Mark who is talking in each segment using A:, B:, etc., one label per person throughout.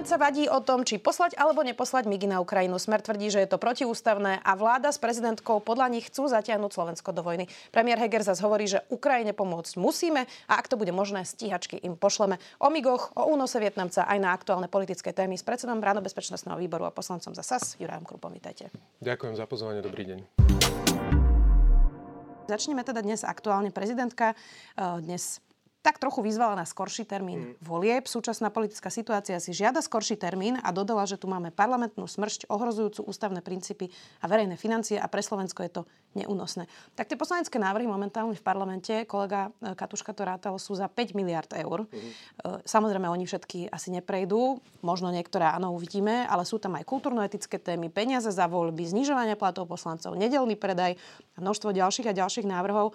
A: Parlament sa vadí o tom, či poslať alebo neposlať migy na Ukrajinu. Smer tvrdí, že je to protiústavné a vláda s prezidentkou podľa nich chcú zatiahnuť Slovensko do vojny. Premiér Heger zase hovorí, že Ukrajine pomôcť musíme a ak to bude možné, stíhačky im pošleme. O migoch, o únose Vietnamca aj na aktuálne politické témy s predsedom Ráno bezpečnostného výboru a poslancom za SAS Jurajom Krupom. Vítajte.
B: Ďakujem za pozvanie, dobrý deň.
A: Začneme teda dnes aktuálne. Prezidentka eh, dnes tak trochu vyzvala na skorší termín mm. volieb. Súčasná politická situácia si žiada skorší termín a dodala, že tu máme parlamentnú smršť ohrozujúcu ústavné princípy a verejné financie a pre Slovensko je to neúnosné. Tak tie poslanecké návrhy momentálne v parlamente, kolega e, Katuška to rátal, sú za 5 miliard eur. Mm. Samozrejme, oni všetky asi neprejdú, možno niektoré áno, uvidíme, ale sú tam aj kultúrno-etické témy, peniaze za voľby, znižovanie platov poslancov, nedelný predaj a množstvo ďalších a ďalších návrhov.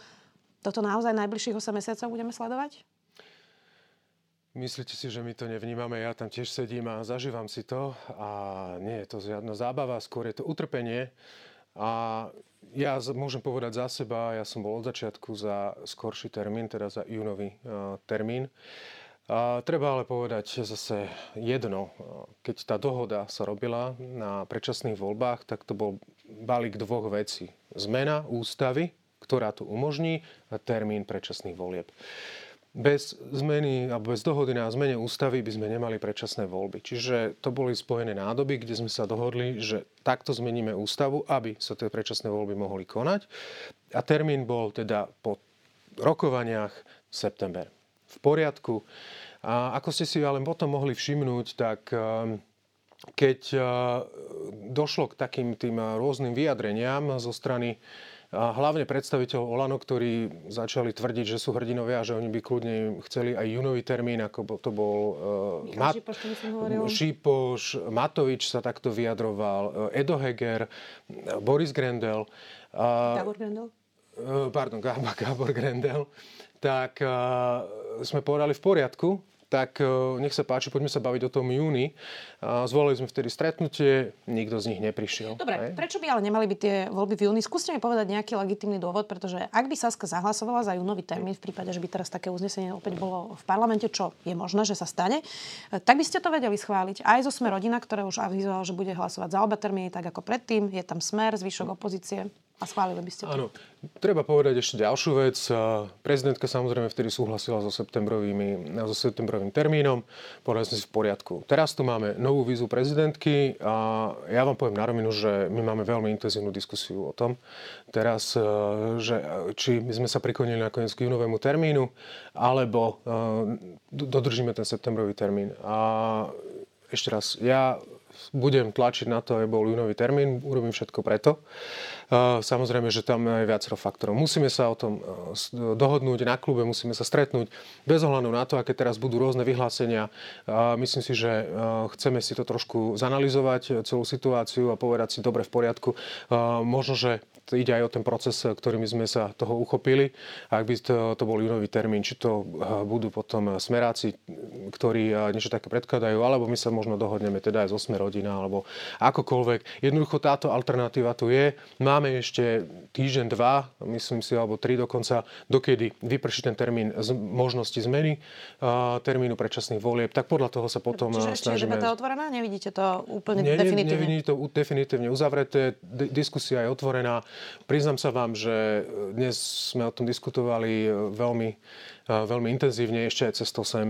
A: Toto naozaj najbližších 8 mesiacov budeme sledovať?
B: Myslíte si, že my to nevnímame? Ja tam tiež sedím a zažívam si to a nie je to žiadna zábava, skôr je to utrpenie. A ja môžem povedať za seba, ja som bol od začiatku za skorší termín, teda za júnový termín. A treba ale povedať zase jedno. Keď tá dohoda sa robila na predčasných voľbách, tak to bol balík dvoch vecí. Zmena ústavy, ktorá to umožní termín predčasných volieb. Bez zmeny alebo bez dohody na zmene ústavy by sme nemali predčasné voľby. Čiže to boli spojené nádoby, kde sme sa dohodli, že takto zmeníme ústavu, aby sa tie predčasné voľby mohli konať. A termín bol teda po rokovaniach september. V poriadku. A ako ste si ale potom mohli všimnúť, tak ehm, keď ehm, došlo k takým tým rôznym vyjadreniam zo strany a hlavne predstaviteľ Olano, ktorí začali tvrdiť, že sú hrdinovia a že oni by kľudne chceli aj junový termín, ako to bol
A: uh, Mat-
B: Šipoš, Matovič sa takto vyjadroval, uh, Edo Heger, uh, Boris Grendel.
A: Uh, Gábor Grendel?
B: Uh, pardon, Gábor, Gábor Grendel. Tak uh, sme povedali v poriadku, tak e, nech sa páči, poďme sa baviť o tom júni. Zvolili sme vtedy stretnutie, nikto z nich neprišiel.
A: Dobre, hej? prečo by ale nemali byť tie voľby v júni? Skúste mi povedať nejaký legitímny dôvod, pretože ak by Saska zahlasovala za júnový termín, v prípade, že by teraz také uznesenie opäť bolo v parlamente, čo je možné, že sa stane, e, tak by ste to vedeli schváliť aj zo Sme rodina, ktoré už avizoval, že bude hlasovať za oba termíny, tak ako predtým. Je tam smer, zvyšok opozície. A schválili by ste to?
B: Áno. Treba povedať ešte ďalšiu vec. Prezidentka samozrejme vtedy súhlasila so septembrovými, so septembrovým termínom. Povedali sme si v poriadku. Teraz tu máme novú vízu prezidentky a ja vám poviem na rovinu, že my máme veľmi intenzívnu diskusiu o tom. Teraz, e, že či my sme sa prikonili nakoniec k júnovému termínu, alebo e, dodržíme ten septembrový termín. A ešte raz, ja budem tlačiť na to, aby bol júnový termín, urobím všetko preto. Samozrejme, že tam je viacero faktorov. Musíme sa o tom e, dohodnúť na klube, musíme sa stretnúť bez ohľadu na to, aké teraz budú rôzne vyhlásenia. Myslím si, že e, chceme si to trošku zanalizovať, celú situáciu a povedať si dobre v poriadku. Možno, že ide aj o ten proces, ktorými sme sa toho uchopili. Ak by to, to bol júnový termín, či to e, budú potom smeráci, ktorí niečo také predkladajú, alebo my sa možno dohodneme teda aj zo Sme rodina, alebo akokoľvek. Jednoducho táto alternatíva tu je. Má máme ešte týždeň, dva, myslím si, alebo tri dokonca, dokedy vyprší ten termín z možnosti zmeny termínu predčasných volieb, tak podľa toho sa potom
A: Čiže
B: ešte snažíme...
A: Čiže otvorená? Nevidíte to úplne nie, definitívne?
B: Nevidíte to definitívne uzavreté, diskusia je otvorená. Priznám sa vám, že dnes sme o tom diskutovali veľmi veľmi intenzívne. Ešte aj cestou sem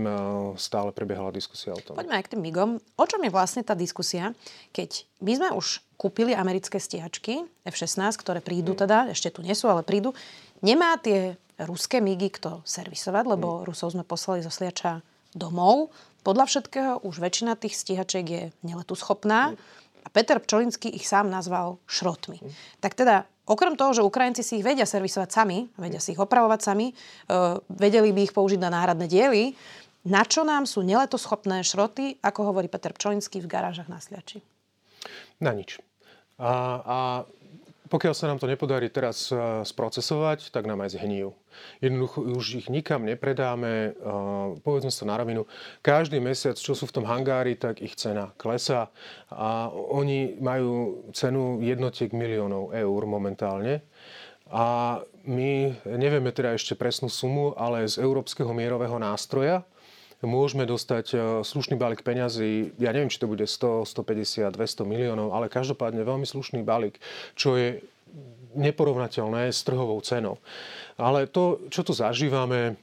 B: stále prebiehala diskusia o tom.
A: Poďme aj k tým migom. O čom je vlastne tá diskusia, keď my sme už kúpili americké stíhačky F-16, ktoré prídu teda, ešte tu nie sú, ale prídu. Nemá tie ruské migy kto servisovať, lebo mm. Rusov sme poslali zo Sliača domov. Podľa všetkého už väčšina tých stíhačiek je neletu schopná. Mm. A Peter Pčolinský ich sám nazval šrotmi. Mm. Tak teda Okrem toho, že Ukrajinci si ich vedia servisovať sami, vedia si ich opravovať sami, uh, vedeli by ich použiť na náhradné diely, na čo nám sú neletoschopné šroty, ako hovorí Peter Pčolinský v garážach na Sliači?
B: Na nič. A, a pokiaľ sa nám to nepodarí teraz sprocesovať, tak nám aj zhnijú. Jednoducho už ich nikam nepredáme. Povedzme sa na rovinu, každý mesiac, čo sú v tom hangári, tak ich cena klesá a oni majú cenu jednotiek miliónov eur momentálne. A my nevieme teda ešte presnú sumu, ale z Európskeho mierového nástroja môžeme dostať e, slušný balík peňazí, ja neviem, či to bude 100, 150, 200 miliónov, ale každopádne veľmi slušný balík, čo je neporovnateľné s trhovou cenou. Ale to, čo tu zažívame,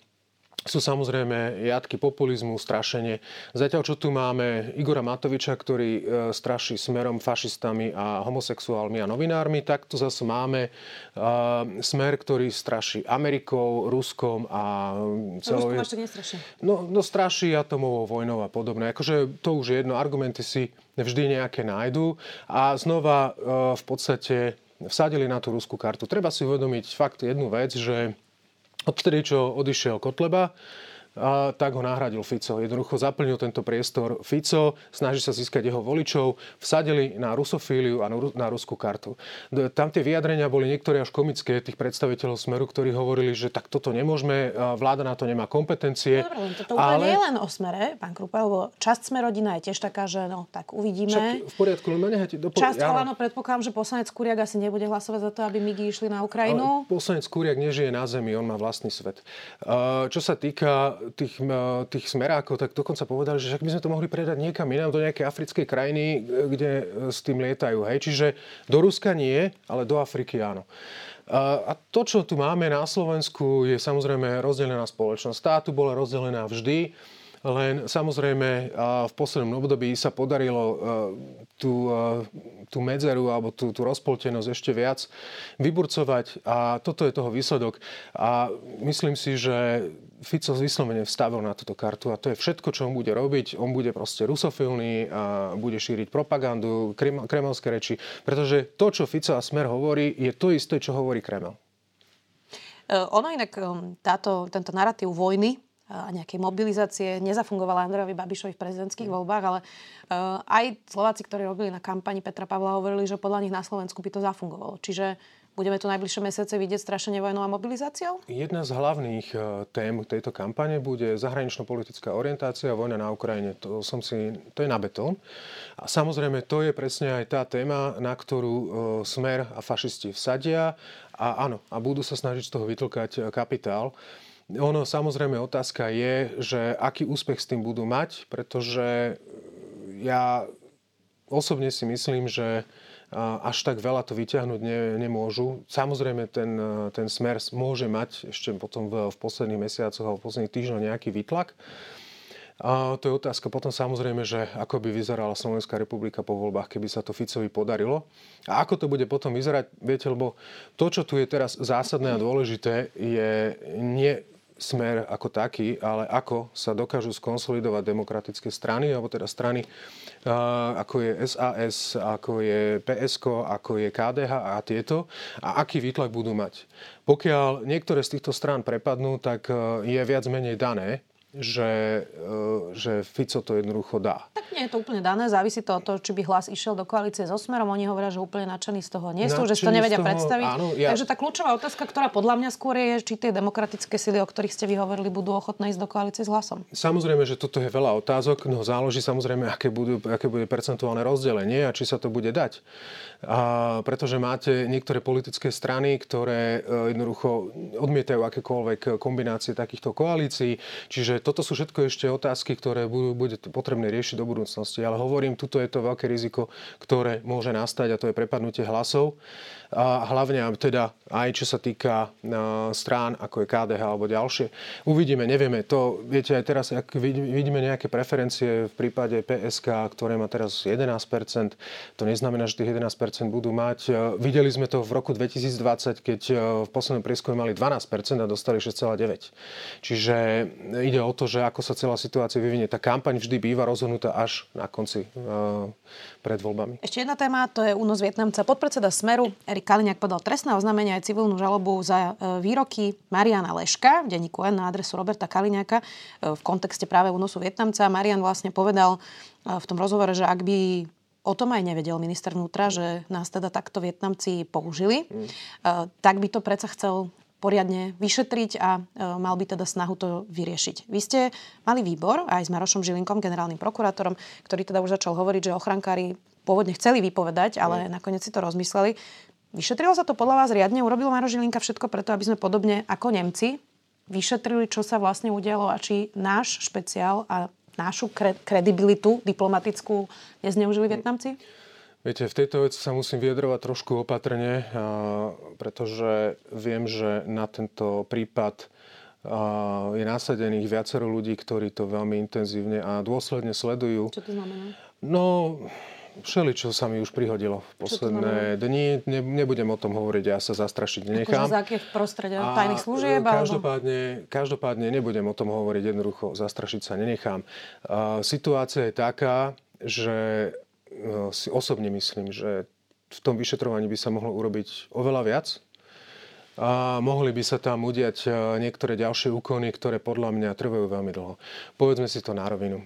B: sú samozrejme jadky populizmu, strašenie. Zatiaľ, čo tu máme Igora Matoviča, ktorý e, straší smerom fašistami a homosexuálmi a novinármi, tak tu zase máme uh, smer, ktorý straší Amerikou, Ruskom a
A: celou... Ruskom ešte nestraší.
B: No, no straší atomovou vojnou a podobne. Akože to už je jedno, argumenty si vždy nejaké nájdú. A znova v podstate vsadili na tú ruskú kartu. Treba si uvedomiť fakt jednu vec, že Odtedy, čo odišiel Kotleba, a tak ho nahradil Fico. Jednoducho zaplnil tento priestor Fico, snaží sa získať jeho voličov, vsadili na rusofíliu a na ruskú kartu. Tam tie vyjadrenia boli niektoré až komické tých predstaviteľov Smeru, ktorí hovorili, že tak toto nemôžeme, vláda na to nemá kompetencie.
A: Dobre, toto ale... nie je len o Smere, pán Krupa, lebo časť Smerodina je tiež taká, že no, tak uvidíme. Však
B: v poriadku, len nehajte
A: do Časť Olano predpokladám, že poslanec Kuriak asi nebude hlasovať za to, aby migy išli na Ukrajinu.
B: Ale poslanec Kuriak nežije na zemi, on má vlastný svet. Čo sa týka tých, tých smerákov, tak dokonca povedali, že my sme to mohli predať niekam inám, do nejakej africkej krajiny, kde e, s tým lietajú. Hej? Čiže do Ruska nie, ale do Afriky áno. A to, čo tu máme na Slovensku, je samozrejme rozdelená spoločnosť. Tá tu bola rozdelená vždy. Len samozrejme v poslednom období sa podarilo e, tú, e, tú medzeru alebo tú, tú rozpoltenosť ešte viac vyburcovať a toto je toho výsledok. A myslím si, že Fico vyslovene vstavil na túto kartu a to je všetko, čo on bude robiť. On bude proste rusofilný a bude šíriť propagandu, kremelské reči, pretože to, čo Fico a Smer hovorí, je to isté, čo hovorí Kreml.
A: E, ono inak táto, tento narratív vojny a nejakej mobilizácie nezafungovala Andrejovi Babišovi v prezidentských mm. voľbách, ale uh, aj Slováci, ktorí robili na kampani Petra Pavla, hovorili, že podľa nich na Slovensku by to zafungovalo. Čiže Budeme tu najbližšie mesiace vidieť strašenie vojnou a mobilizáciou?
B: Jedna z hlavných e, tém tejto kampane bude zahranično-politická orientácia a vojna na Ukrajine. To, som si, to je na betón. A samozrejme, to je presne aj tá téma, na ktorú e, Smer a fašisti vsadia a áno, a budú sa snažiť z toho vytlkať kapitál. Ono samozrejme otázka je, že aký úspech s tým budú mať, pretože ja osobne si myslím, že až tak veľa to vyťahnuť ne, nemôžu. Samozrejme, ten, ten smer môže mať ešte potom v, v posledných mesiacoch alebo v posledných týždňoch nejaký výtlak. A to je otázka potom samozrejme, že ako by vyzerala Slovenská republika po voľbách, keby sa to Ficovi podarilo. A ako to bude potom vyzerať, viete, lebo to, čo tu je teraz zásadné a dôležité, je nie smer ako taký, ale ako sa dokážu skonsolidovať demokratické strany, alebo teda strany ako je SAS, ako je PSK, ako je KDH a tieto, a aký výtlak budú mať. Pokiaľ niektoré z týchto strán prepadnú, tak e, je viac menej dané, že, e, že Fico to jednoducho dá.
A: Tak nie je to úplne dané, závisí to od toho, či by hlas išiel do koalície so Smerom. Oni hovoria, že úplne nadšení z toho nie sú, že si to nevedia toho, predstaviť. Áno, ja... Takže tá kľúčová otázka, ktorá podľa mňa skôr je, či tie demokratické sily, o ktorých ste vyhovorili, budú ochotné ísť do koalície s hlasom.
B: Samozrejme, že toto je veľa otázok, no záleží samozrejme, aké, budú, aké bude percentuálne rozdelenie a či sa to bude dať. A pretože máte niektoré politické strany, ktoré e, jednoducho odmietajú akékoľvek kombinácie takýchto koalícií, čiže toto sú všetko ešte otázky, ktoré budú, bude potrebné riešiť do budúcnosti. Ale hovorím, tuto je to veľké riziko, ktoré môže nastať a to je prepadnutie hlasov a hlavne teda aj čo sa týka strán, ako je KDH alebo ďalšie. Uvidíme, nevieme. To, viete, aj teraz, ak vidíme nejaké preferencie v prípade PSK, ktoré má teraz 11%, to neznamená, že tých 11% budú mať. Videli sme to v roku 2020, keď v poslednom prieskume mali 12% a dostali 6,9%. Čiže ide o to, že ako sa celá situácia vyvinie. Tá kampaň vždy býva rozhodnutá až na konci pred voľbami.
A: Ešte jedna téma, to je únos Vietnamca. Podpredseda Smeru Erik Kaliňák podal trestné oznámenie aj civilnú žalobu za e, výroky Mariana Leška v denníku N na adresu Roberta Kaliňáka e, v kontexte práve únosu Vietnamca. Marian vlastne povedal e, v tom rozhovore, že ak by o tom aj nevedel minister vnútra, že nás teda takto Vietnamci použili, mm. tak by to predsa chcel poriadne vyšetriť a mal by teda snahu to vyriešiť. Vy ste mali výbor aj s Marošom Žilinkom, generálnym prokurátorom, ktorý teda už začal hovoriť, že ochrankári pôvodne chceli vypovedať, ale mm. nakoniec si to rozmysleli. Vyšetrilo sa to podľa vás riadne? Urobil Maroš Žilinka všetko preto, aby sme podobne ako Nemci vyšetrili, čo sa vlastne udialo a či náš špeciál a našu kredibilitu diplomatickú nezneužili Vietnamci?
B: Viete, v tejto veci sa musím vyjadrovať trošku opatrne, pretože viem, že na tento prípad je nasadených viacero ľudí, ktorí to veľmi intenzívne a dôsledne sledujú.
A: Čo to znamená?
B: No, Všeli, čo sa mi už prihodilo v posledné dni. Ne, nebudem o tom hovoriť, ja sa zastrašiť nenechám.
A: Akože za akých prostredia? Tajných služieb?
B: Každopádne, každopádne nebudem o tom hovoriť jednoducho, zastrašiť sa nenechám. Uh, situácia je taká, že si osobne myslím, že v tom vyšetrovaní by sa mohlo urobiť oveľa viac. A mohli by sa tam udiať niektoré ďalšie úkony, ktoré podľa mňa trvajú veľmi dlho. Povedzme si to na rovinu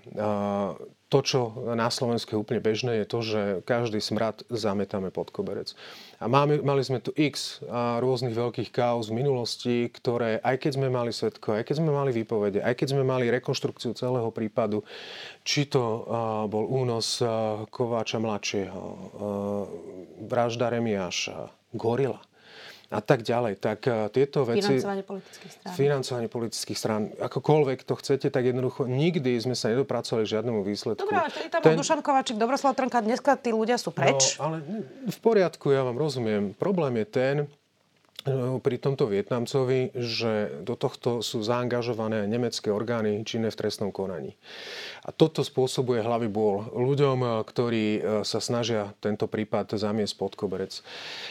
B: to, čo na Slovensku je úplne bežné, je to, že každý smrad zametáme pod koberec. A máme, mali sme tu x rôznych veľkých kauz v minulosti, ktoré, aj keď sme mali svetko, aj keď sme mali výpovede, aj keď sme mali rekonštrukciu celého prípadu, či to uh, bol únos uh, Kováča mladšieho, vražda Remiáša, Gorila, a tak ďalej. Tak uh, tieto veci...
A: Financovanie politických strán.
B: Financovanie politických strán. Akokoľvek to chcete, tak jednoducho nikdy sme sa nedopracovali k žiadnemu výsledku.
A: Dobre, ale vtedy tam Ten... Dušan Kovačík, Dobroslav Trnka, dneska tí ľudia sú preč.
B: No, ale v poriadku, ja vám rozumiem. Problém je ten, E, pri tomto Vietnamcovi, že do tohto sú zaangažované nemecké orgány činné v trestnom konaní. A toto spôsobuje hlavy bôl ľuďom, e, ktorí e, sa snažia tento prípad zamiesť pod koberec.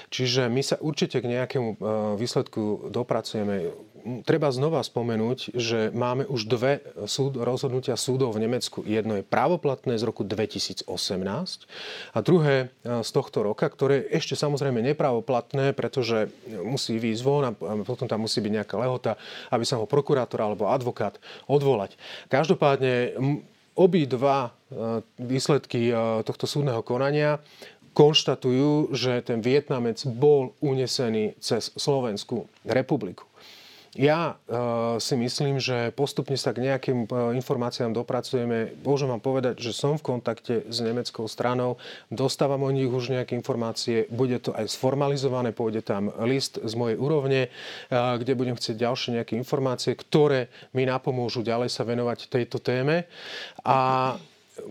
B: Čiže my sa určite k nejakému výsledku dopracujeme treba znova spomenúť, že máme už dve súd, rozhodnutia súdov v Nemecku. Jedno je právoplatné z roku 2018 a druhé z tohto roka, ktoré je ešte samozrejme nepravoplatné, pretože musí výjsť von a potom tam musí byť nejaká lehota, aby sa ho prokurátor alebo advokát odvolať. Každopádne obi dva e, výsledky e, tohto súdneho konania konštatujú, že ten Vietnamec bol unesený cez Slovenskú republiku. Ja uh, si myslím, že postupne sa k nejakým uh, informáciám dopracujeme. Môžem vám povedať, že som v kontakte s nemeckou stranou, dostávam o nich už nejaké informácie, bude to aj sformalizované, pôjde tam list z mojej úrovne, uh, kde budem chcieť ďalšie nejaké informácie, ktoré mi napomôžu ďalej sa venovať tejto téme. A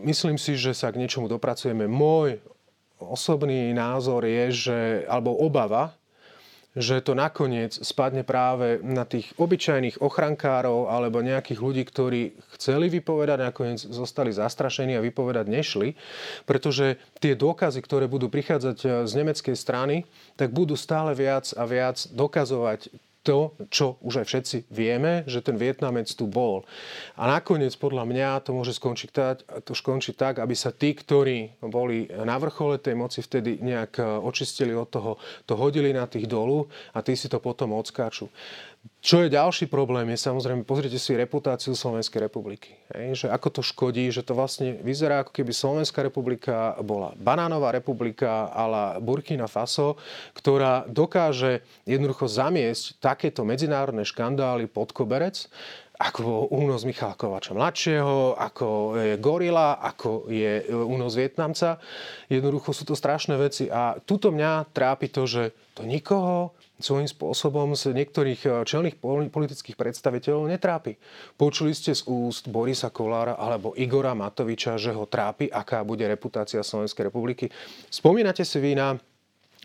B: myslím si, že sa k niečomu dopracujeme. Môj osobný názor je, že, alebo obava, že to nakoniec spadne práve na tých obyčajných ochrankárov alebo nejakých ľudí, ktorí chceli vypovedať, nakoniec zostali zastrašení a vypovedať nešli, pretože tie dôkazy, ktoré budú prichádzať eh, z nemeckej strany, tak budú stále viac a viac dokazovať to, čo už aj všetci vieme, že ten Vietnamec tu bol. A nakoniec podľa mňa to môže skončiť tak, to skončiť tak, aby sa tí, ktorí boli na vrchole tej moci vtedy nejak e, očistili od toho, to hodili na tých dolu a tí si to potom odskáču. Čo je ďalší problém, je samozrejme, pozrite si reputáciu Slovenskej republiky. Hej, že ako to škodí, že to vlastne vyzerá, ako keby Slovenská republika bola banánová republika la Burkina Faso, ktorá dokáže jednoducho zamiesť takéto medzinárodné škandály pod koberec, ako únos Michala Kovača mladšieho, ako je Gorila, ako je únos Vietnamca. Jednoducho sú to strašné veci a tuto mňa trápi to, že to nikoho svojím spôsobom z niektorých eh, čelných politických predstaviteľov netrápi. Počuli ste z úst Borisa Kolára alebo Igora Matoviča, že ho trápi, aká bude reputácia Slovenskej republiky. Spomínate si vy na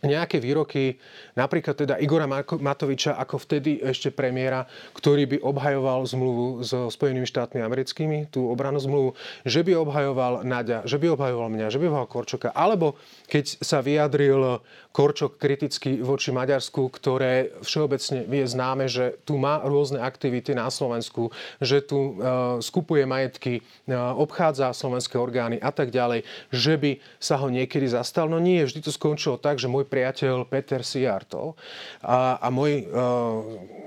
B: nejaké výroky, napríklad teda Igora Matoviča ako vtedy ešte premiéra, ktorý by obhajoval zmluvu so Spojenými štátmi americkými, tú obranú zmluvu, že by obhajoval Naďa, že by obhajoval mňa, že by obhajoval Korčoka, alebo keď sa vyjadril Korčok kriticky voči Maďarsku, ktoré všeobecne je známe, že tu má rôzne aktivity na Slovensku, že tu uh, skupuje majetky, uh, obchádza slovenské orgány a tak ďalej, že by sa ho niekedy zastal. No nie, vždy to skončilo tak, že môj priateľ Peter Siartov a, a môj uh,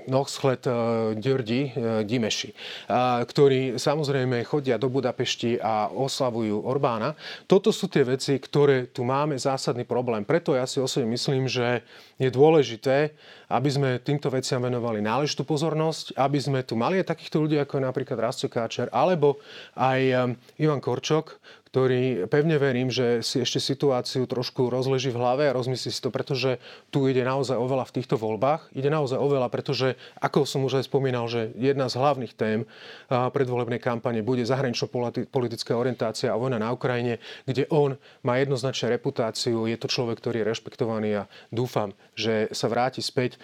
B: nohschlet uh, Ďurdi uh, Dimeši, uh, ktorí samozrejme chodia do Budapešti a oslavujú Orbána. Toto sú tie veci, ktoré tu máme zásadný problém. Preto ja si osobne myslím, že je dôležité, aby sme týmto veciam venovali náležitú pozornosť, aby sme tu mali aj takýchto ľudí, ako je napríklad Rastio Káčer, alebo aj Ivan Korčok, ktorý pevne verím, že si ešte situáciu trošku rozleží v hlave a rozmyslí si to, pretože tu ide naozaj oveľa v týchto voľbách. Ide naozaj oveľa, pretože, ako som už aj spomínal, že jedna z hlavných tém predvolebnej kampane bude zahranično-politická orientácia a vojna na Ukrajine, kde on má jednoznačne reputáciu, je to človek, ktorý je rešpektovaný a dúfam, že sa vráti späť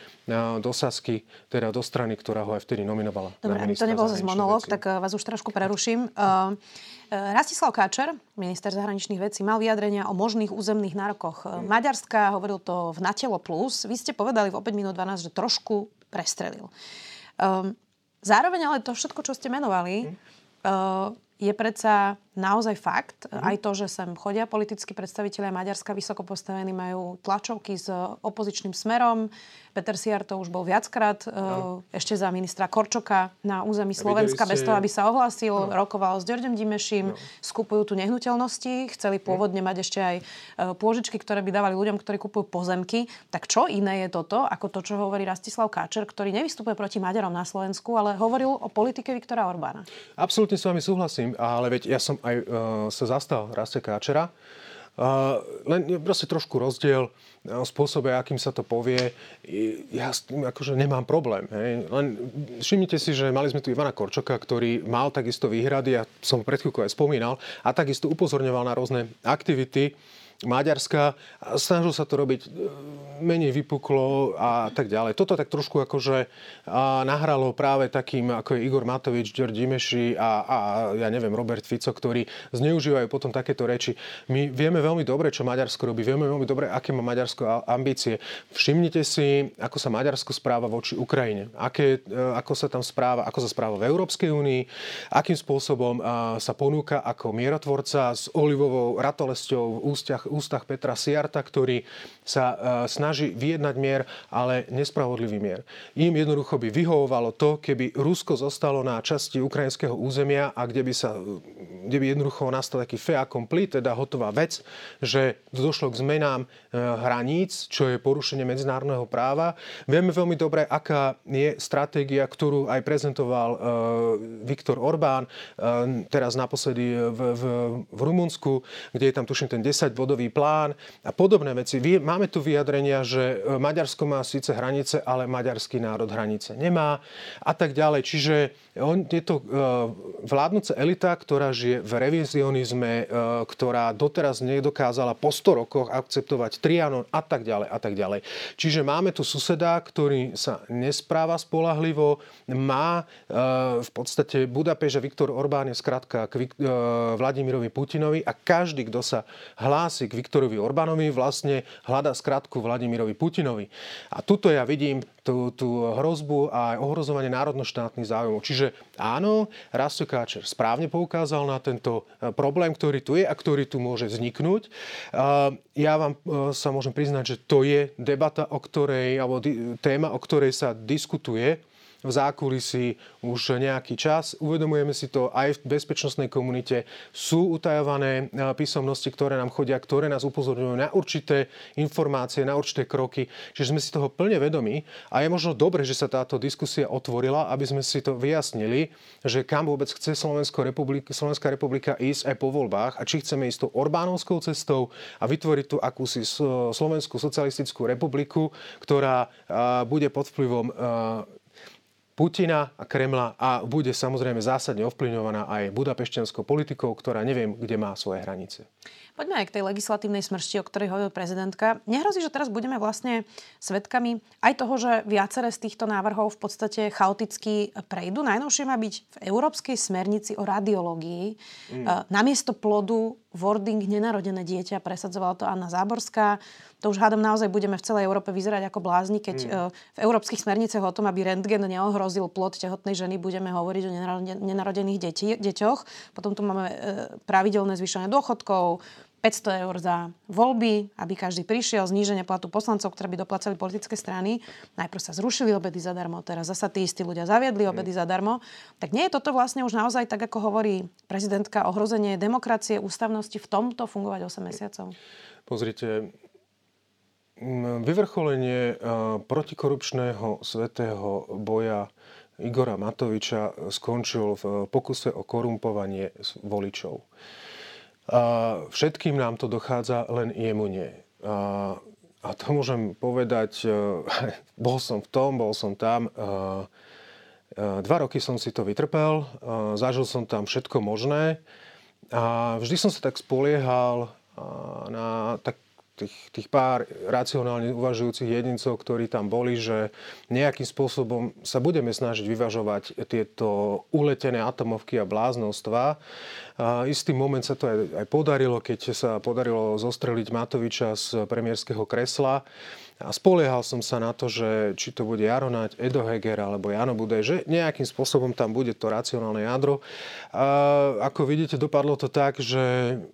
B: do Sasky, teda do strany, ktorá ho aj vtedy nominovala.
A: Dobre, to nebol zase monolog, tak vás už trošku preruším. Uh, Rastislav Káčer, minister zahraničných vecí, mal vyjadrenia o možných územných nárokoch eh, Maďarska, hovoril to v Natelo Plus. Vy ste povedali v 5 minút 12, že trošku prestrelil. Um, zároveň ale to všetko, čo ste menovali, uh, je predsa naozaj fakt. Mm. Aj to, že sem chodia politickí predstavitelia Maďarska vysoko postavení, majú tlačovky s opozičným smerom. Peter Siar to už bol viackrát no. ešte za ministra Korčoka na území Slovenska, ste... bez toho, aby sa ohlásil, no. rokoval s Ďorďom Dimeším, no. skupujú tu nehnuteľnosti, chceli pôvodne mať ešte aj e, pôžičky, ktoré by dávali ľuďom, ktorí kupujú pozemky. Tak čo iné je toto, ako to, čo hovorí Rastislav Káčer, ktorý nevystupuje proti Maďarom na Slovensku, ale hovoril o politike Viktora Orbána?
B: Absolútne s vami súhlasím, ale veď ja som aj uh, sa zastal Rastia Káčera. Uh, len je proste trošku rozdiel o spôsobe, akým sa to povie. Ja s tým akože nemám problém. Hej. Len všimnite si, že mali sme tu Ivana Korčoka, ktorý mal takisto výhrady, ja som pred chvíľkou aj spomínal, a takisto upozorňoval na rôzne aktivity, Maďarska. Snažil sa to robiť e, menej vypuklo a tak ďalej. Toto tak trošku akože nahralo práve takým, ako je Igor Matovič, Ďor Dimeši a, a ja neviem, Robert Fico, ktorí zneužívajú potom takéto reči. My vieme veľmi dobre, čo Maďarsko robí. Vieme veľmi dobre, aké má Maďarsko ambície. Všimnite si, ako sa Maďarsko správa voči Ukrajine. Aké, e, ako sa tam správa, ako sa správa v Európskej únii, akým spôsobom sa ponúka ako mierotvorca s olivovou ratolesťou v ústiach ústach Petra Siarta, ktorý sa e, snaží vyjednať mier, ale nespravodlivý mier. Im jednoducho by vyhovovalo to, keby Rusko zostalo na časti ukrajinského územia a kde by, sa, kde by jednoducho nastal taký fait accompli, teda hotová vec, že došlo k zmenám e, hraníc, čo je porušenie medzinárodného práva. Vieme veľmi dobre, aká je stratégia, ktorú aj prezentoval e, Viktor Orbán teraz naposledy v, v, v Rumunsku, kde je tam tuším ten 10-bodový plán a podobné veci. Máme tu vyjadrenia, že Maďarsko má síce hranice, ale maďarský národ hranice nemá a tak ďalej. Čiže on, je to vládnúca elita, ktorá žije v revizionizme, e, ktorá doteraz nedokázala po 100 rokoch akceptovať Trianon a tak ďalej a tak ďalej. Čiže máme tu suseda, ktorý sa nespráva spolahlivo, má v podstate Budapešť a Viktor Orbán je skratka k Vladimirovi Putinovi a každý, kto sa hlási k Viktorovi Orbánovi, vlastne hľada skratku Vladimirovi Putinovi. A tuto ja vidím tú, tú hrozbu a ohrozovanie národnoštátnych záujmov. Čiže áno, Rastio Káčer správne poukázal na tento e, problém, ktorý tu je a ktorý tu môže vzniknúť. Ja vám e, sa môžem priznať, že to je debata, o ktorej, alebo téma, o ktorej sa diskutuje v zákulisí už nejaký čas. Uvedomujeme si to aj v bezpečnostnej komunite. Sú utajované e, písomnosti, ktoré nám chodia, ktoré nás upozorňujú na určité informácie, na určité kroky. Čiže sme si toho plne vedomí a je možno dobre, že sa táto diskusia otvorila, aby sme si to vyjasnili, že kam vôbec chce republika, Slovenská republika ísť aj po voľbách a či chceme ísť tou Orbánovskou cestou a vytvoriť tu akúsi Slovenskú socialistickú republiku, ktorá bude pod vplyvom Putina a Kremla a bude samozrejme zásadne ovplyvňovaná aj budapešťanskou politikou, ktorá neviem, kde má svoje hranice.
A: Poďme aj k tej legislatívnej smršti, o ktorej hovorila prezidentka. Nehrozí, že teraz budeme vlastne svetkami aj toho, že viaceré z týchto návrhov v podstate chaoticky prejdú. Najnovšie má byť v Európskej smernici o radiológii. Mm. Namiesto plodu wording nenarodené dieťa, presadzovala to Anna Záborská. To už hádam naozaj budeme v celej Európe vyzerať ako blázni, keď mm. v európskych smerniciach o tom, aby rentgen neohrozil plod tehotnej ženy, budeme hovoriť o nenarodených deti, deťoch. Potom tu máme e, pravidelné zvyšovanie dôchodkov, 500 eur za voľby, aby každý prišiel, zníženie platu poslancov, ktoré by doplacali politické strany. Najprv sa zrušili obedy zadarmo, teraz zasa tí istí ľudia zaviedli obedy zadarmo. Tak nie je toto vlastne už naozaj, tak ako hovorí prezidentka, ohrozenie demokracie, ústavnosti v tomto fungovať 8 mesiacov?
B: Pozrite, vyvrcholenie protikorupčného svetého boja Igora Matoviča skončil v pokuse o korumpovanie voličov. Všetkým nám to dochádza, len jemu nie. A, to môžem povedať, e, bol som v tom, bol som tam. Dva roky som si to vytrpel, zažil som tam všetko možné a vždy som sa tak spoliehal na tak tých, tých pár racionálne uvažujúcich jedincov, ktorí tam boli, že nejakým spôsobom sa budeme snažiť vyvažovať tieto uletené atomovky a bláznostva. A istý moment sa to aj, aj podarilo, keď sa podarilo zostreliť Matoviča z premiérskeho kresla. A spoliehal som sa na to, že či to bude Jaronať, Edo Heger alebo Jano Budaj, že nejakým spôsobom tam bude to racionálne jadro. A ako vidíte, dopadlo to tak, že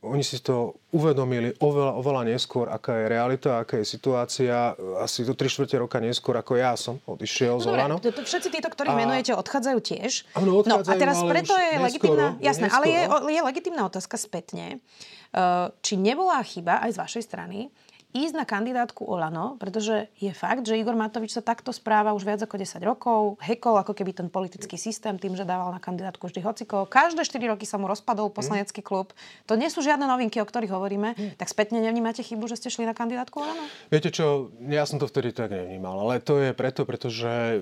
B: oni si to uvedomili oveľa, oveľa neskôr, aká je realita, aká je situácia. Asi do 3 čtvrte roka neskôr, ako ja som odišiel no, z Olano.
A: Všetci títo, ktorí a... menujete, odchádzajú tiež.
B: Áno,
A: odchádzajú, no a teraz preto je legitimná, jasné, ale je, je legitimná otázka spätne, eh, či nebola chyba aj z vašej strany, ísť na kandidátku Olano, pretože je fakt, že Igor Matovič sa takto správa už viac ako 10 rokov, hekol ako keby ten politický systém tým, že dával na kandidátku vždy hociko. Každé 4 roky sa mu rozpadol poslanecký klub. To nie sú žiadne novinky, o ktorých hovoríme. Tak spätne nevnímate chybu, že ste šli na kandidátku Olano?
B: Viete čo, ja som to vtedy tak nevnímal, ale to je preto, pretože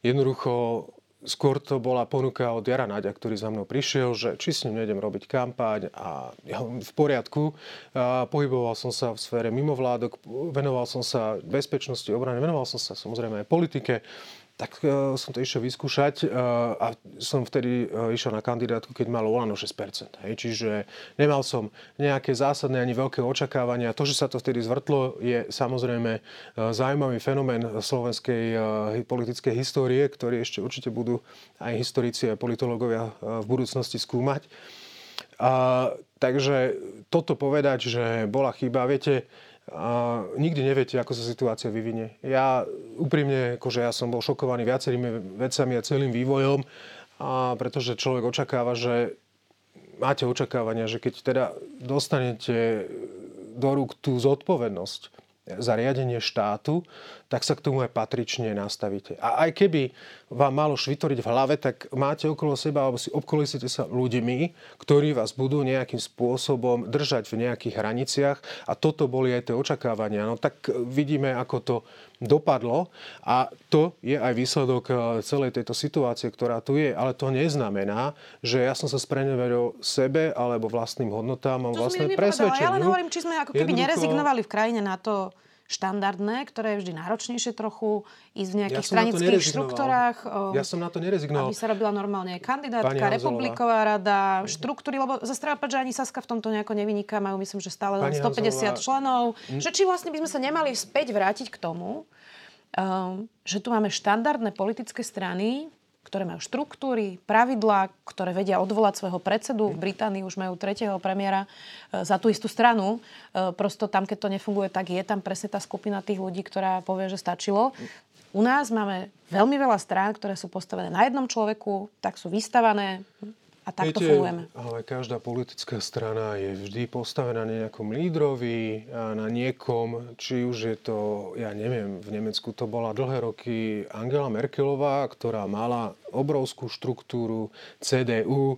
B: jednoducho skôr to bola ponuka od Jara Naďa, ktorý za mnou prišiel, že či s ním nejdem robiť kampaň a ja v poriadku. A pohyboval som sa v sfére mimovládok, venoval som sa bezpečnosti, obrany, venoval som sa samozrejme aj politike tak uh, som to išiel vyskúšať uh, a som vtedy uh, išiel na kandidátku, keď malo Olano 6%. Hej. Čiže nemal som nejaké zásadné ani veľké očakávania. To, že sa to vtedy zvrtlo, je samozrejme uh, zaujímavý fenomén slovenskej uh, politickej histórie, ktorý ešte určite budú aj historici, aj politológovia uh, v budúcnosti skúmať. Uh, takže toto povedať, že bola chyba, viete, a nikdy neviete, ako sa situácia vyvinie. Ja úprimne, akože ja som bol šokovaný viacerými vecami a celým vývojom, a pretože človek očakáva, že máte očakávania, že keď teda dostanete do rúk tú zodpovednosť za riadenie štátu, tak sa k tomu aj patrične nastavíte. A aj keby vám malo švitoriť v hlave, tak máte okolo seba, alebo si obkolísite sa ľuďmi, ktorí vás budú nejakým spôsobom držať v nejakých hraniciach. A toto boli aj tie očakávania. No tak vidíme, ako to dopadlo a to je aj výsledok eh, celej tejto situácie, ktorá tu je. Ale to neznamená, že ja som sa spreneveril sebe alebo vlastným hodnotám a vlastné presvedčeniu.
A: Ja len hovorím, či sme ako keby Jednoducho... nerezignovali v krajine na to, štandardné, ktoré je vždy náročnejšie trochu ísť v nejakých ja stranických štruktúrách.
B: Ja som na to nerezignoval.
A: Aby sa robila normálne kandidátka, republiková rada, štruktúry, lebo zase treba že ani Saska v tomto nejako nevyniká, majú myslím, že stále len 150 Hanzolová. členov. Hm. Že či vlastne by sme sa nemali späť vrátiť k tomu, um, že tu máme štandardné politické strany, ktoré majú štruktúry, pravidlá, ktoré vedia odvolať svojho predsedu. V Británii už majú tretieho premiéra e, za tú istú stranu. E, prosto tam, keď to nefunguje, tak je tam presne tá skupina tých ľudí, ktorá povie, že stačilo. U nás máme veľmi veľa strán, ktoré sú postavené na jednom človeku, tak sú vystavané a takto Viete, fungujeme.
B: Ale každá politická strana je vždy postavená na nejakom lídrovi, a na niekom, či už je to, ja neviem, v Nemecku to bola dlhé roky Angela Merkelová, ktorá mala obrovskú štruktúru CDU,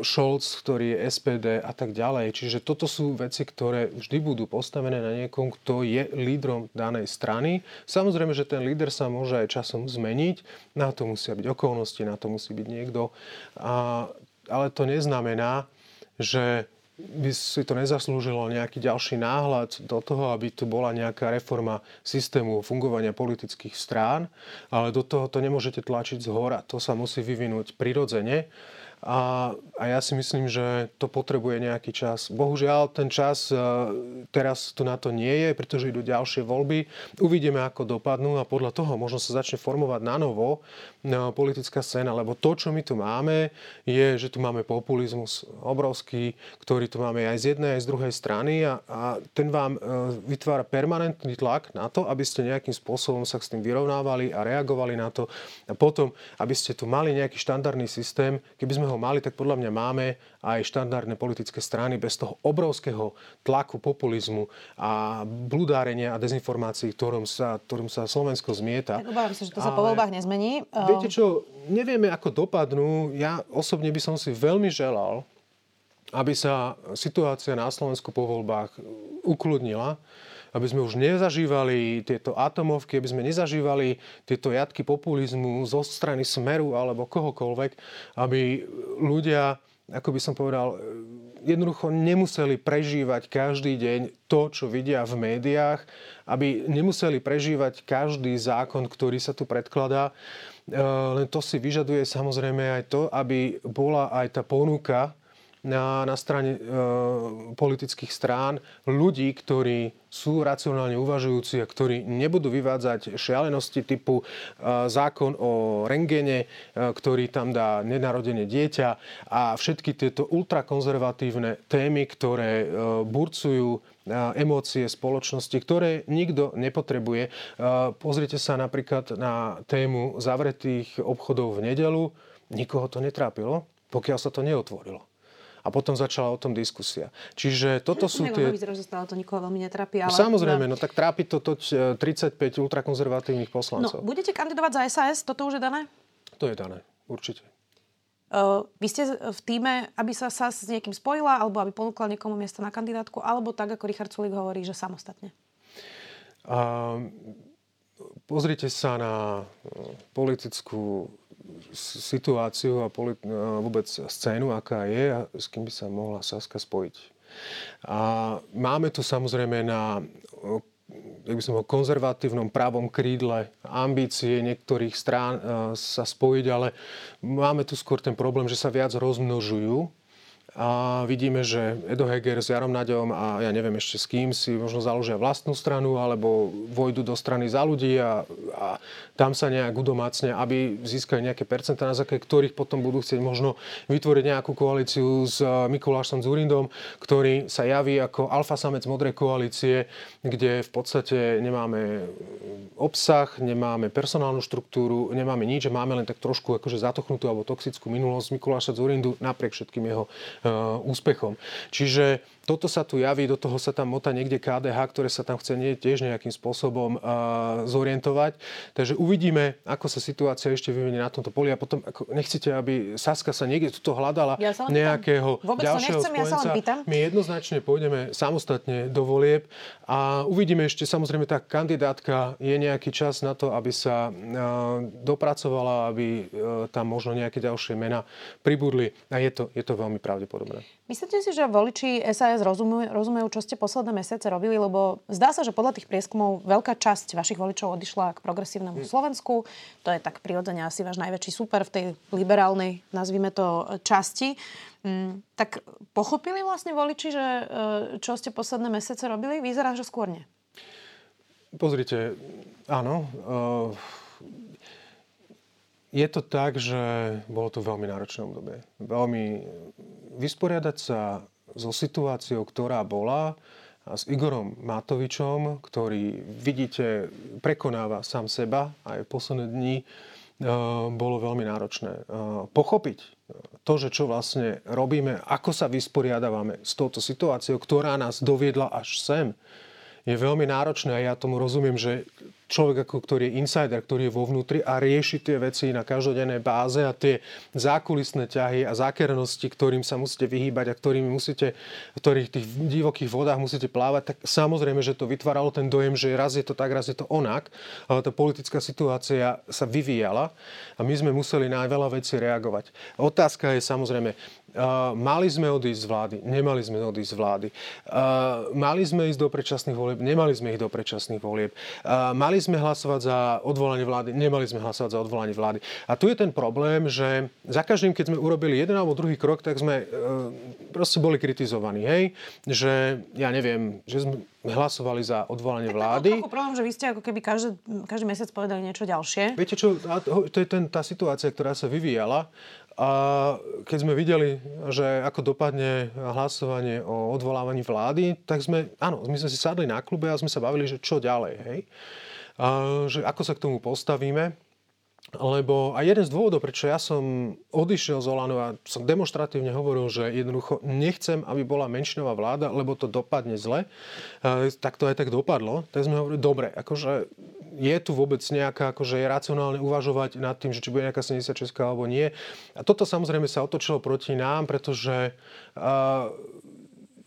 B: Scholz, ktorý je SPD a tak ďalej. Čiže toto sú veci, ktoré vždy budú postavené na niekom, kto je lídrom danej strany. Samozrejme, že ten líder sa môže aj časom zmeniť, na to musia byť okolnosti, na to musí byť niekto. A ale to neznamená, že by si to nezaslúžilo nejaký ďalší náhľad do toho, aby tu bola nejaká reforma systému fungovania politických strán, ale do toho to nemôžete tlačiť z hora. To sa musí vyvinúť prirodzene. A, a ja si myslím, že to potrebuje nejaký čas. Bohužiaľ, ten čas teraz tu na to nie je, pretože idú ďalšie voľby. Uvidíme, ako dopadnú a podľa toho možno sa začne formovať na novo politická scéna, lebo to, čo my tu máme, je, že tu máme populizmus obrovský, ktorý tu máme aj z jednej, aj z druhej strany a, a ten vám vytvára permanentný tlak na to, aby ste nejakým spôsobom sa s tým vyrovnávali a reagovali na to. A potom, aby ste tu mali nejaký štandardný systém, keby sme ho mali, tak podľa mňa máme aj štandardné politické strany bez toho obrovského tlaku populizmu a bludárenia a dezinformácií, ktorom sa, ktorom sa Slovensko zmieta.
A: Tak obávam sa, že to sa Ale... po voľbách nezmení.
B: Viete čo, nevieme, ako dopadnú. Ja osobne by som si veľmi želal, aby sa situácia na Slovensku po voľbách ukludnila aby sme už nezažívali tieto atomovky, aby sme nezažívali tieto jatky populizmu zo strany Smeru alebo kohokoľvek, aby ľudia, ako by som povedal, jednoducho nemuseli prežívať každý deň to, čo vidia v médiách, aby nemuseli prežívať každý zákon, ktorý sa tu predkladá. Len to si vyžaduje samozrejme aj to, aby bola aj tá ponuka na, na strane e, politických strán ľudí, ktorí sú racionálne uvažujúci a ktorí nebudú vyvádzať šialenosti typu e, zákon o rengene, e, ktorý tam dá nenarodené dieťa a všetky tieto ultrakonzervatívne témy, ktoré e, burcujú e, emócie spoločnosti, ktoré nikto nepotrebuje. E, pozrite sa napríklad na tému zavretých obchodov v nedelu. Nikoho to netrápilo, pokiaľ sa to neotvorilo a potom začala o tom diskusia. Čiže toto sú tie...
A: Vyzerá, to nikoho veľmi netrapí. Ale...
B: No, samozrejme, no tak trápi to 35 ultrakonzervatívnych poslancov.
A: No, budete kandidovať za SAS? Toto už je dané?
B: To je dané, určite.
A: Uh, vy ste v týme, aby sa SAS s niekým spojila, alebo aby ponúkla niekomu miesto na kandidátku, alebo tak, ako Richard Sulik hovorí, že samostatne?
B: Uh, pozrite sa na politickú situáciu a polit, vôbec scénu, aká je a s kým by sa mohla Saska spojiť. A máme tu samozrejme na jak by som ho, konzervatívnom pravom krídle ambície niektorých strán sa spojiť, ale máme tu skôr ten problém, že sa viac rozmnožujú a vidíme, že Edo Heger s Jarom Naďom a ja neviem ešte s kým si možno založia vlastnú stranu alebo vojdu do strany za ľudí a, a tam sa nejak udomácne, aby získali nejaké percentá, na základe ktorých potom budú chcieť možno vytvoriť nejakú koalíciu s Mikulášom Zurindom, ktorý sa javí ako alfa samec modrej koalície, kde v podstate nemáme obsah, nemáme personálnu štruktúru, nemáme nič, máme len tak trošku akože zatochnutú alebo toxickú minulosť Mikuláša Zurindu napriek všetkým jeho Uh, úspechom. Čiže toto sa tu javí, do toho sa tam mota niekde KDH, ktoré sa tam chce nie, tiež nejakým spôsobom uh, zorientovať. Takže uvidíme, ako sa situácia ešte vyvinie na tomto poli a potom ako, nechcete, aby Saska sa niekde tuto hľadala ja nejakého ďalšieho nechcem, spojenca. Ja My jednoznačne pôjdeme samostatne do volieb a uvidíme ešte, samozrejme tá kandidátka je nejaký čas na to, aby sa uh, dopracovala, aby uh, tam možno nejaké ďalšie mena pribudli a je to, je to veľmi pravdepodobné.
A: Myslíte si, že voliči SAS rozumejú, rozumejú, čo ste posledné mesiace robili? Lebo zdá sa, že podľa tých prieskumov veľká časť vašich voličov odišla k progresívnemu hmm. Slovensku. To je tak prirodzene asi váš najväčší super v tej liberálnej, nazvime to, časti. Hmm, tak pochopili vlastne voliči, že e, čo ste posledné mesiace robili? Vyzerá, že skôr nie.
B: Pozrite, áno. Uh je to tak, že bolo to veľmi náročné obdobie. Veľmi vysporiadať sa so situáciou, ktorá bola a s Igorom Matovičom, ktorý, vidíte, prekonáva sám seba aj v posledné dni, e, bolo veľmi náročné. E, pochopiť to, že čo vlastne robíme, ako sa vysporiadávame s touto situáciou, ktorá nás doviedla až sem, je veľmi náročné a ja tomu rozumiem, že človek, ako ktorý je insider, ktorý je vo vnútri a rieši tie veci na každodennej báze a tie zákulisné ťahy a zákernosti, ktorým sa musíte vyhýbať a ktorými musíte, v ktorých tých divokých vodách musíte plávať, tak samozrejme, že to vytváralo ten dojem, že raz je to tak, raz je to onak. Ale tá politická situácia sa vyvíjala a my sme museli na veľa vecí reagovať. Otázka je samozrejme, mali sme odísť z vlády, nemali sme odísť z vlády. Mali sme ísť do predčasných volieb, nemali sme ich do predčasných volieb. Mali mali sme hlasovať za odvolanie vlády, nemali sme hlasovať za odvolanie vlády. A tu je ten problém, že za každým, keď sme urobili jeden alebo druhý krok, tak sme e, proste boli kritizovaní. Hej? Že, ja neviem, že sme hlasovali za odvolanie vlády.
A: Tak problém, že vy ste ako keby každý, každý mesiac povedali niečo ďalšie.
B: Viete čo, to je ten, tá situácia, ktorá sa vyvíjala. A keď sme videli, že ako dopadne hlasovanie o odvolávaní vlády, tak sme, áno, my sme si sadli na klube a sme sa bavili, že čo ďalej, hej? A, že ako sa k tomu postavíme. Lebo aj jeden z dôvodov, prečo ja som odišiel z Olano a som demonstratívne hovoril, že jednoducho nechcem, aby bola menšinová vláda, lebo to dopadne zle, tak to aj tak dopadlo. Tak sme hovorili, dobre, akože je tu vôbec nejaká, akože je racionálne uvažovať nad tým, že či bude nejaká 76 alebo nie. A toto samozrejme sa otočilo proti nám, pretože uh,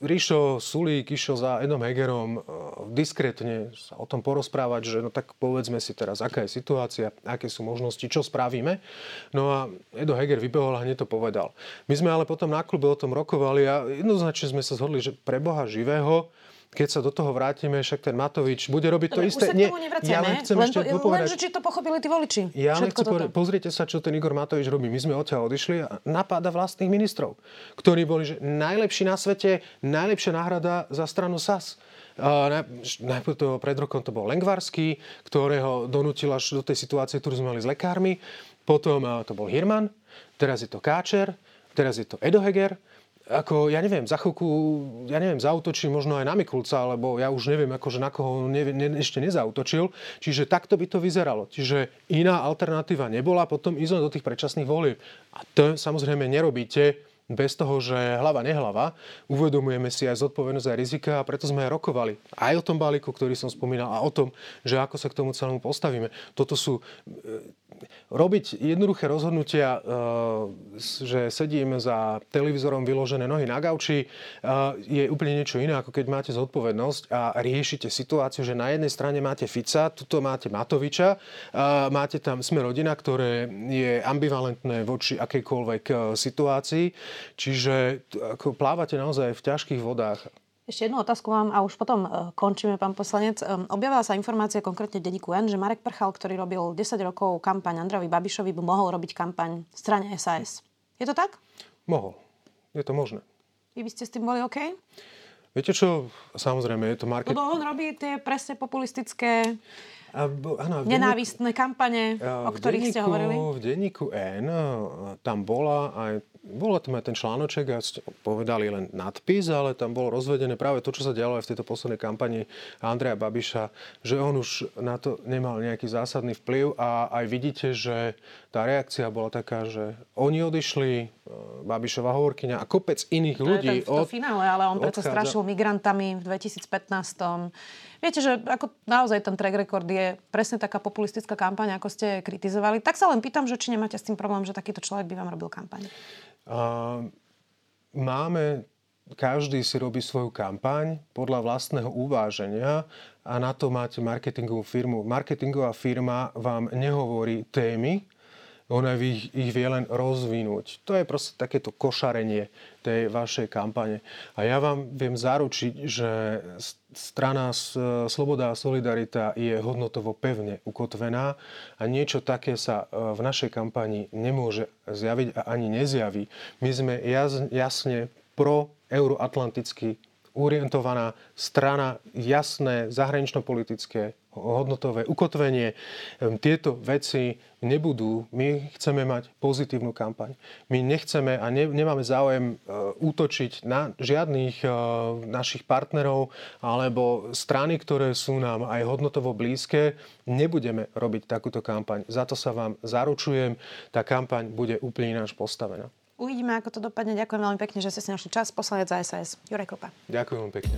B: Ríšo Sulík išiel za Edom Hegerom diskrétne sa o tom porozprávať, že no tak povedzme si teraz, aká je situácia, aké sú možnosti, čo spravíme. No a Edo Heger vybehol a hneď to povedal. My sme ale potom na klube o tom rokovali a jednoznačne sme sa zhodli, že pre Boha živého keď sa do toho vrátime, však ten Matovič bude robiť
A: Dobre,
B: to isté.
A: Nie, ja len chcem len, ešte to, povedať. Len, či to pochopili tí voliči.
B: Ja len chcem povedať, pozrite sa, čo ten Igor Matovič robí. My sme odtiaľ odišli a napáda vlastných ministrov, ktorí boli že najlepší na svete, najlepšia náhrada za stranu SAS. Uh, najprv to pred rokom to bol Lengvarský, ktorého donútil až do tej situácie, ktorú sme mali s lekármi. Potom uh, to bol Hirman, teraz je to Káčer, teraz je to Edo Heger ako, ja neviem, za chvíľku, ja neviem, zautočí možno aj na Mikulca, alebo ja už neviem, akože na koho ne, ne, ešte nezautočil. Čiže takto by to vyzeralo. Čiže iná alternatíva nebola, potom ísť do tých predčasných volieb. A to samozrejme nerobíte bez toho, že hlava nehlava, uvedomujeme si aj zodpovednosť a rizika a preto sme aj rokovali. Aj o tom balíku, ktorý som spomínal a o tom, že ako sa k tomu celému postavíme. Toto sú robiť jednoduché rozhodnutia, eh, že sedím za televízorom vyložené nohy na gauči, eh, je úplne niečo iné, ako keď máte zodpovednosť a riešite situáciu, že na jednej strane máte Fica, tuto máte Matoviča, máte tam Sme rodina, ktoré je ambivalentné voči akejkoľvek eh, situácii, čiže plávate naozaj v ťažkých vodách.
A: Ešte jednu otázku mám a už potom uh, končíme, pán poslanec. Objavila sa informácia konkrétne v denníku N, že Marek Prchal, ktorý robil 10 rokov kampaň Androvi Babišovi, by mohol robiť kampaň v strane SAS. Je to tak?
B: Mohol. Je to možné.
A: Vy by ste s tým boli OK?
B: Viete čo, samozrejme, je to market...
A: Lebo on robí tie presne populistické a, áno, nenávistné kampane, o ktorých denníku, ste hovorili?
B: V denníku N tam bola aj bolo tam aj ten článoček a povedali len nadpis, ale tam bolo rozvedené práve to, čo sa dialo aj v tejto poslednej kampani Andreja Babiša, že on už na to nemal nejaký zásadný vplyv a aj vidíte, že tá reakcia bola taká, že oni odišli, e, Babišová hovorkyňa a kopec iných to ľudí.
A: To je to od... finále, ale on preto strašil migrantami v 2015. Viete, že ako naozaj ten track record je presne taká populistická kampaň, ako ste kritizovali. Tak sa len pýtam, že či nemáte s tým problém, že takýto človek by vám robil kampaň.
B: Máme každý si robí svoju kampaň podľa vlastného uváženia a na to máte marketingovú firmu. Marketingová firma vám nehovorí témy, ona ich, ich vie len rozvinúť. To je proste takéto košarenie tej vašej kampane. A ja vám viem zaručiť, že strana Sloboda a Solidarita je hodnotovo pevne ukotvená a niečo také sa e, v našej kampani nemôže zjaviť a ani nezjaví. My sme jasne pro euroatlanticky orientovaná strana, jasné zahranično-politické hodnotové ukotvenie. Tieto veci nebudú. My chceme mať pozitívnu kampaň. My nechceme a ne, nemáme záujem e, útočiť na žiadnych e, našich partnerov alebo strany, ktoré sú nám aj hodnotovo blízke. Nebudeme robiť takúto kampaň. Za to sa vám zaručujem, tá kampaň bude úplne ináč postavená.
A: Uvidíme, ako to dopadne. Ďakujem veľmi pekne, že ste si našli čas. Poslanec za SAS, Jurek Kopa.
B: Ďakujem pekne.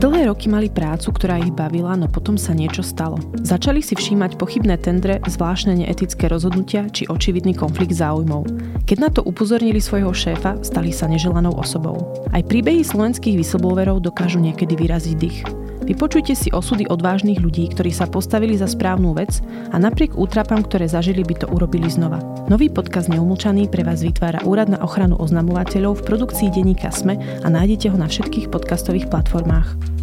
A: Dlhé roky mali prácu, ktorá ich bavila, no potom sa niečo stalo. Začali si všímať pochybné tendre, zvláštne neetické rozhodnutia či očividný konflikt záujmov. Keď na to upozornili svojho šéfa, stali sa neželanou osobou. Aj príbehy slovenských whistleblowerov dokážu niekedy vyraziť dých.
C: Vypočujte si osudy odvážnych ľudí, ktorí sa postavili za správnu vec a napriek útrapám, ktoré zažili, by to urobili znova. Nový podcast Neumlčaný pre vás vytvára Úrad na ochranu oznamovateľov v produkcii denníka SME a nájdete ho na všetkých podcastových platformách.